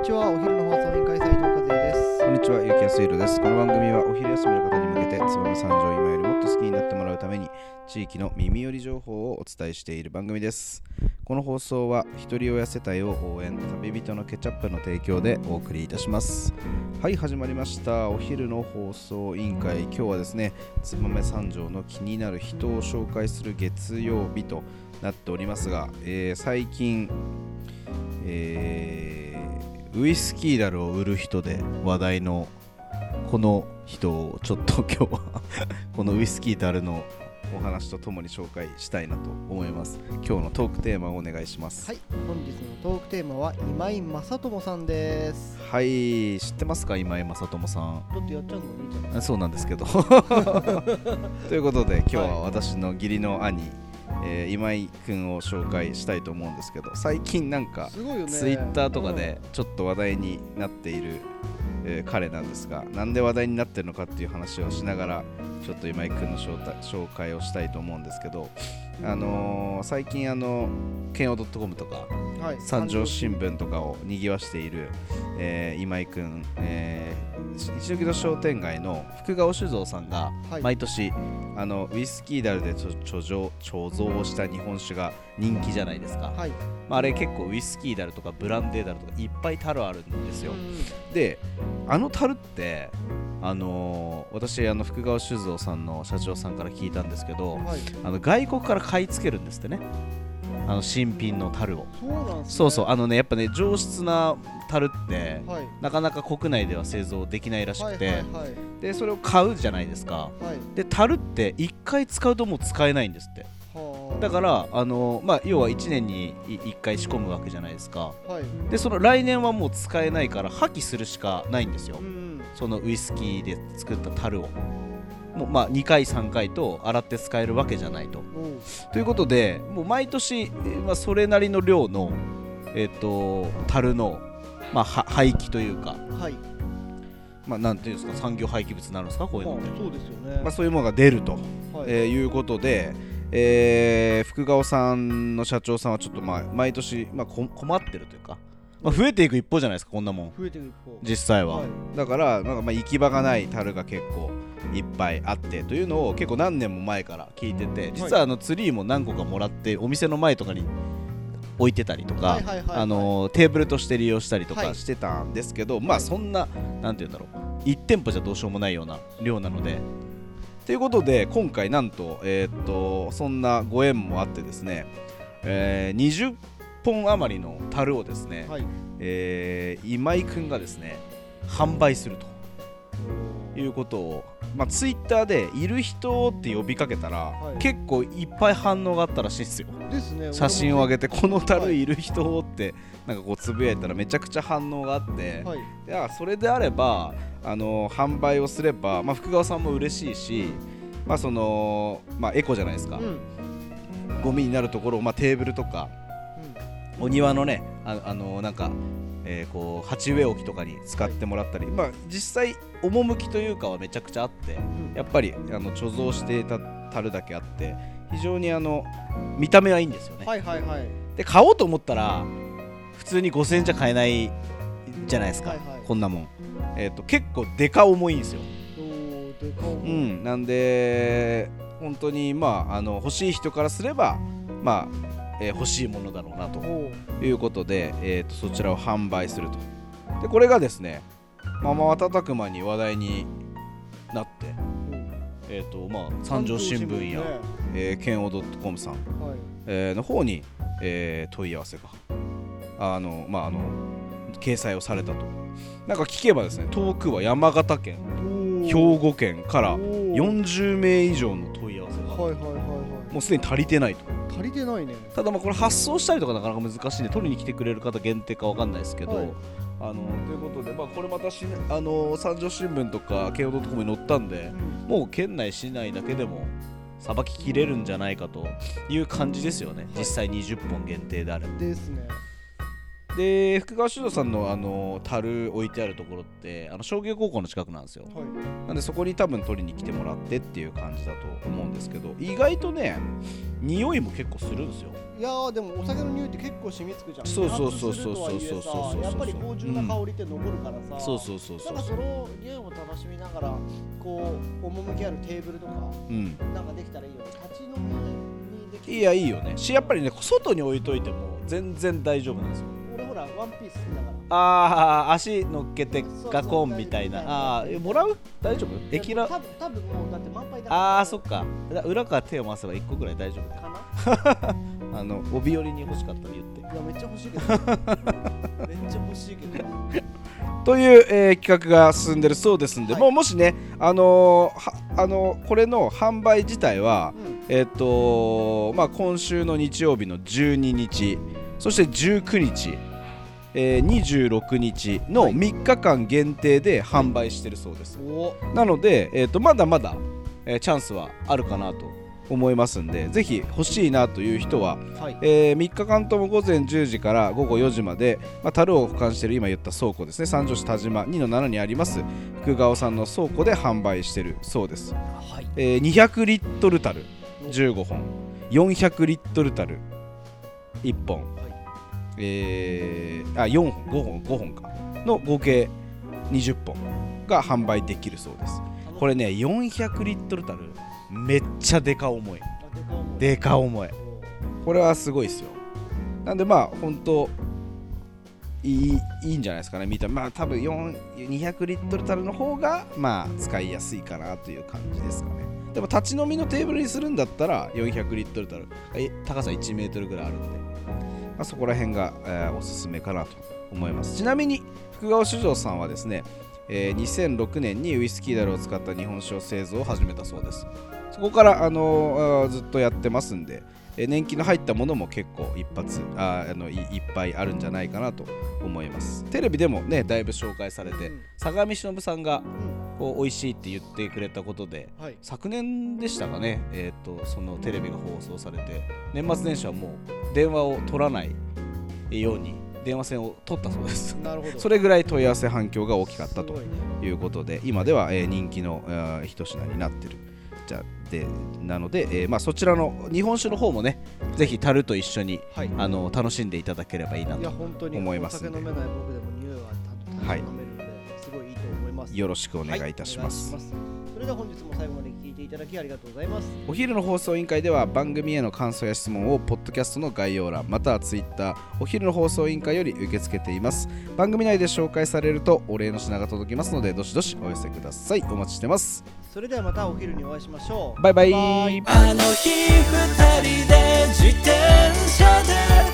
にちはお昼の放送委員会斉藤和也ですこんにちは、ゆきやすいろです。この番組はお昼休みの方に向けて、燕三条を今よりもっと好きになってもらうために、地域の耳寄り情報をお伝えしている番組です。この放送は、ひとり親世帯を応援、旅人のケチャップの提供でお送りいたします。はい、始まりました。お昼の放送委員会。今日はですね、燕三条の気になる人を紹介する月曜日となっておりますが、えー最近、えーウイスキーダルを売る人で話題のこの人をちょっと今日はこのウイスキーダルのお話とともに紹介したいなと思います。今日のトークテーマをお願いします。はい本日のトークテーマは今井正智さんです。はい知ってますか今井正智さん？ちょっとやっちゃうのもいいんじゃない？あそうなんですけど。ということで今日は私の義理の兄、えー今井くんを紹介したいと思うんですけど最近なんかツイッターとかでちょっと話題になっている、えー彼なんですがなんで話題になってるのかっていう話をしながらちょっと今井君の紹介紹介をしたいと思うんですけど、あのー最近あの剣王 .com とかうんはい三条新聞とかをにぎわしている、えー今井君、えー一ノ木戸商店街の福川酒造さんがはい毎年、あのウイスキーダルで貯貯蔵貯蔵をした日本酒が人気じゃないですか。はいまあ、あれ結構ウイスキーだるとかブランデーだるとかいっぱい樽あるんですよう。んであの樽ってあのー私あの福川酒造さんの社長さんから聞いたんですけどはい。あの外国から買い付けるんですってね。あの新品の樽を。そうね。そうそう。あのねやっぱね上質な樽ってはい。なかなか国内では製造できないらしくて、でそれを買うじゃないですか。はい。で樽って1回使うともう使えないんですって。はあだからあの、まあ、要は1年に1回仕込むわけじゃないですか。はい。でその来年はもう使えないから破棄するしかないんですよ。うんそのウイスキーで作った樽を。もうまあ2回3回と洗って使えるわけじゃないと。ということでもう毎年、えーまあ、それなりの量のえっ、と樽の、まあ、は廃棄というか、はい。まあ、なんていうんですか産業廃棄物になるんですかこういうのって、まあそうですよね。まあ、そういうものが出ると、はい。えーいうことで、えー福川さんの社長さんはちょっとまあ毎年、まあ、こ困ってるというか、まあ、増えていく一方じゃないですかこんなもん。増えてる一方。実際は、はい。だからなんかまあ行き場がない樽が結構いっぱいあってというのを結構何年も前から聞いてて実はあのツリーも何個かもらってお店の前とかに置いてたりとか、はいはいはいはい。あのテーブルとして利用したりとはい。かしてたんですけど、まあそんななんて言うんだろう。1店舗じゃどうしようもないような量なのでということで今回なんと,、えーっとそんなご縁もあってですね、えー20本余りの樽をですね、はい。えー今井くんがですね販売するということを、まあ、ツイッターで「いる人」って呼びかけたら、はい。結構いっぱい反応があったらしいですよ。ですね。写真を上げげて「この樽い。る人」ってなんかこうつぶやいたらめちゃくちゃ反応があって、はい。いやそれであればあの販売をすれば、まあ、福川さんも嬉しいし、まあそのまあ、エコじゃないですか、うん。うんゴミになるところを、まあ、テーブルとかお庭のねああのなんか、えーこう鉢植え置きとかに使ってもらったり、まあ実際趣というかはめちゃくちゃあってうん。やっぱりあの貯蔵していた樽だけあって非常にあの見た目はいいんですよね、はいはいはい。で買おうと思ったら普通に5000円じゃ買えないじゃないですか、はいはい。こんなもん、えー、と結構デカ重いんですよ。うん。なんで本当にまああの欲しい人からすればまあ、えー欲しいものだろうなということで、えー、とそちらを販売すると。でこれがですねまあまあ瞬く間に話題になって、えーとまあ、三条新聞や、ね。えー、剣王 .com さん、はい。えーの方に、えー問い合わせがあの、まあ、あの掲載をされたと。なんか聞けばですね遠くは山形県兵庫県から4 40名以上の問い合わせがもうすでに足りてないと。い足りてないね。ただまあこれ発送したりとかなかなか難しいんで取りに来てくれる方限定かわかんないですけど、はい。あのということで、まあ、これまたしあの三条新聞とか慶応 .com に載ったんでもう県内市内だけでもさばききれるんじゃないかという感じですよね、実際20本限定であれば。ですねで福川酒造さんのあの樽置いてあるところってあの商業高校の近くなんですよ。はい。なんでそこに多分取りに来てもらってっていう感じだと思うんですけど意外とね匂いも結構するんですよ。いやーでもお酒の匂いって結構染みつくじゃん。そうそうそうそうそうそうそう。そうやっぱり芳醇な香りって残るからさ、そうそうそうそう。なんかその匂いも楽しみながらこう趣あるテーブルとかうん。なんかできたらいいよね。立ち飲みにできる。いやいいよね。しやっぱりね外に置いといても全然大丈夫なんですよワンピース好きだから。ああ足乗っけてガコンみたいな。ああもらう？大丈夫？駅ら多分多分もうだって満杯だああそっか。だ裏から手を回せば1個ぐらい大丈夫。かな。あの帯寄りに欲しかったら言って。いやめっちゃ欲しいけど。めっちゃ欲しいけど。という、えー企画が進んでるそうですんで、はい。もうもしね、あのーはあのこれの販売自体は、うん。えっ、とまあ、今週の日曜日の12日そして19日、えー26日のはい。3日間限定で販売してるそうです、お。なので、えー、とまだまだ、えーチャンスはあるかなと思いますんでぜひ欲しいなという人ははい。えー3日間とも午前10時から午後4時まで、まあ、樽を保管している今言った倉庫ですね。三条市田島2の7にあります福川さんの倉庫で販売しているそうです、はい。えー200リットル樽15本。400リットル樽1本、えーあ4本5本5本か。の合計20本が販売できるそうです。これね400リットル樽めっちゃデカ重い。でか重い。これはすごいですよ。なんでまあ本当いいいいんじゃないですかね。見たまあ多分200リットル樽の方がまあ使いやすいかなという感じですかね。でも立ち飲みのテーブルにするんだったら400リットル樽え高さ1メートルぐらいあるんで、まあ、そこら辺が、えーおすすめかなと思います。ちなみに福川酒造さんはですね、えー2006年にウイスキーダルを使った日本酒を製造を始めたそうです。そこから、あのーずっとやってますんで、えー年季の入ったものも結構一発あーあのいいっぱいあるんじゃないかなと思います。テレビでもねだいぶ紹介されて、うん。相模忍さんがうん美味しいって言ってくれたことではい。昨年でしたかね、えー、とそのテレビが放送されて年末年始はもう電話を取らないように電話線を取ったそうです。なるほど。それぐらい問い合わせ反響が大きかったということで今では、えー人気の、えー一品になってる。じゃでなので、えーまあ、そちらの日本酒の方もねぜひ樽と一緒にはい。あの楽しんでいただければいいなと本当に思いますんで。はいよろしくお願いいたします,、はいます。それでは本日も最後まで聞いていただきありがとうございます。お昼の放送委員会では番組への感想や質問をポッドキャストの概要欄またはツイッターお昼の放送委員会より受け付けています。番組内で紹介されるとお礼の品が届きますのでどしどしお寄せください。お待ちしてます。それではまたお昼にお会いしましょう。バイ。バイバイ。あの日二人で自転車で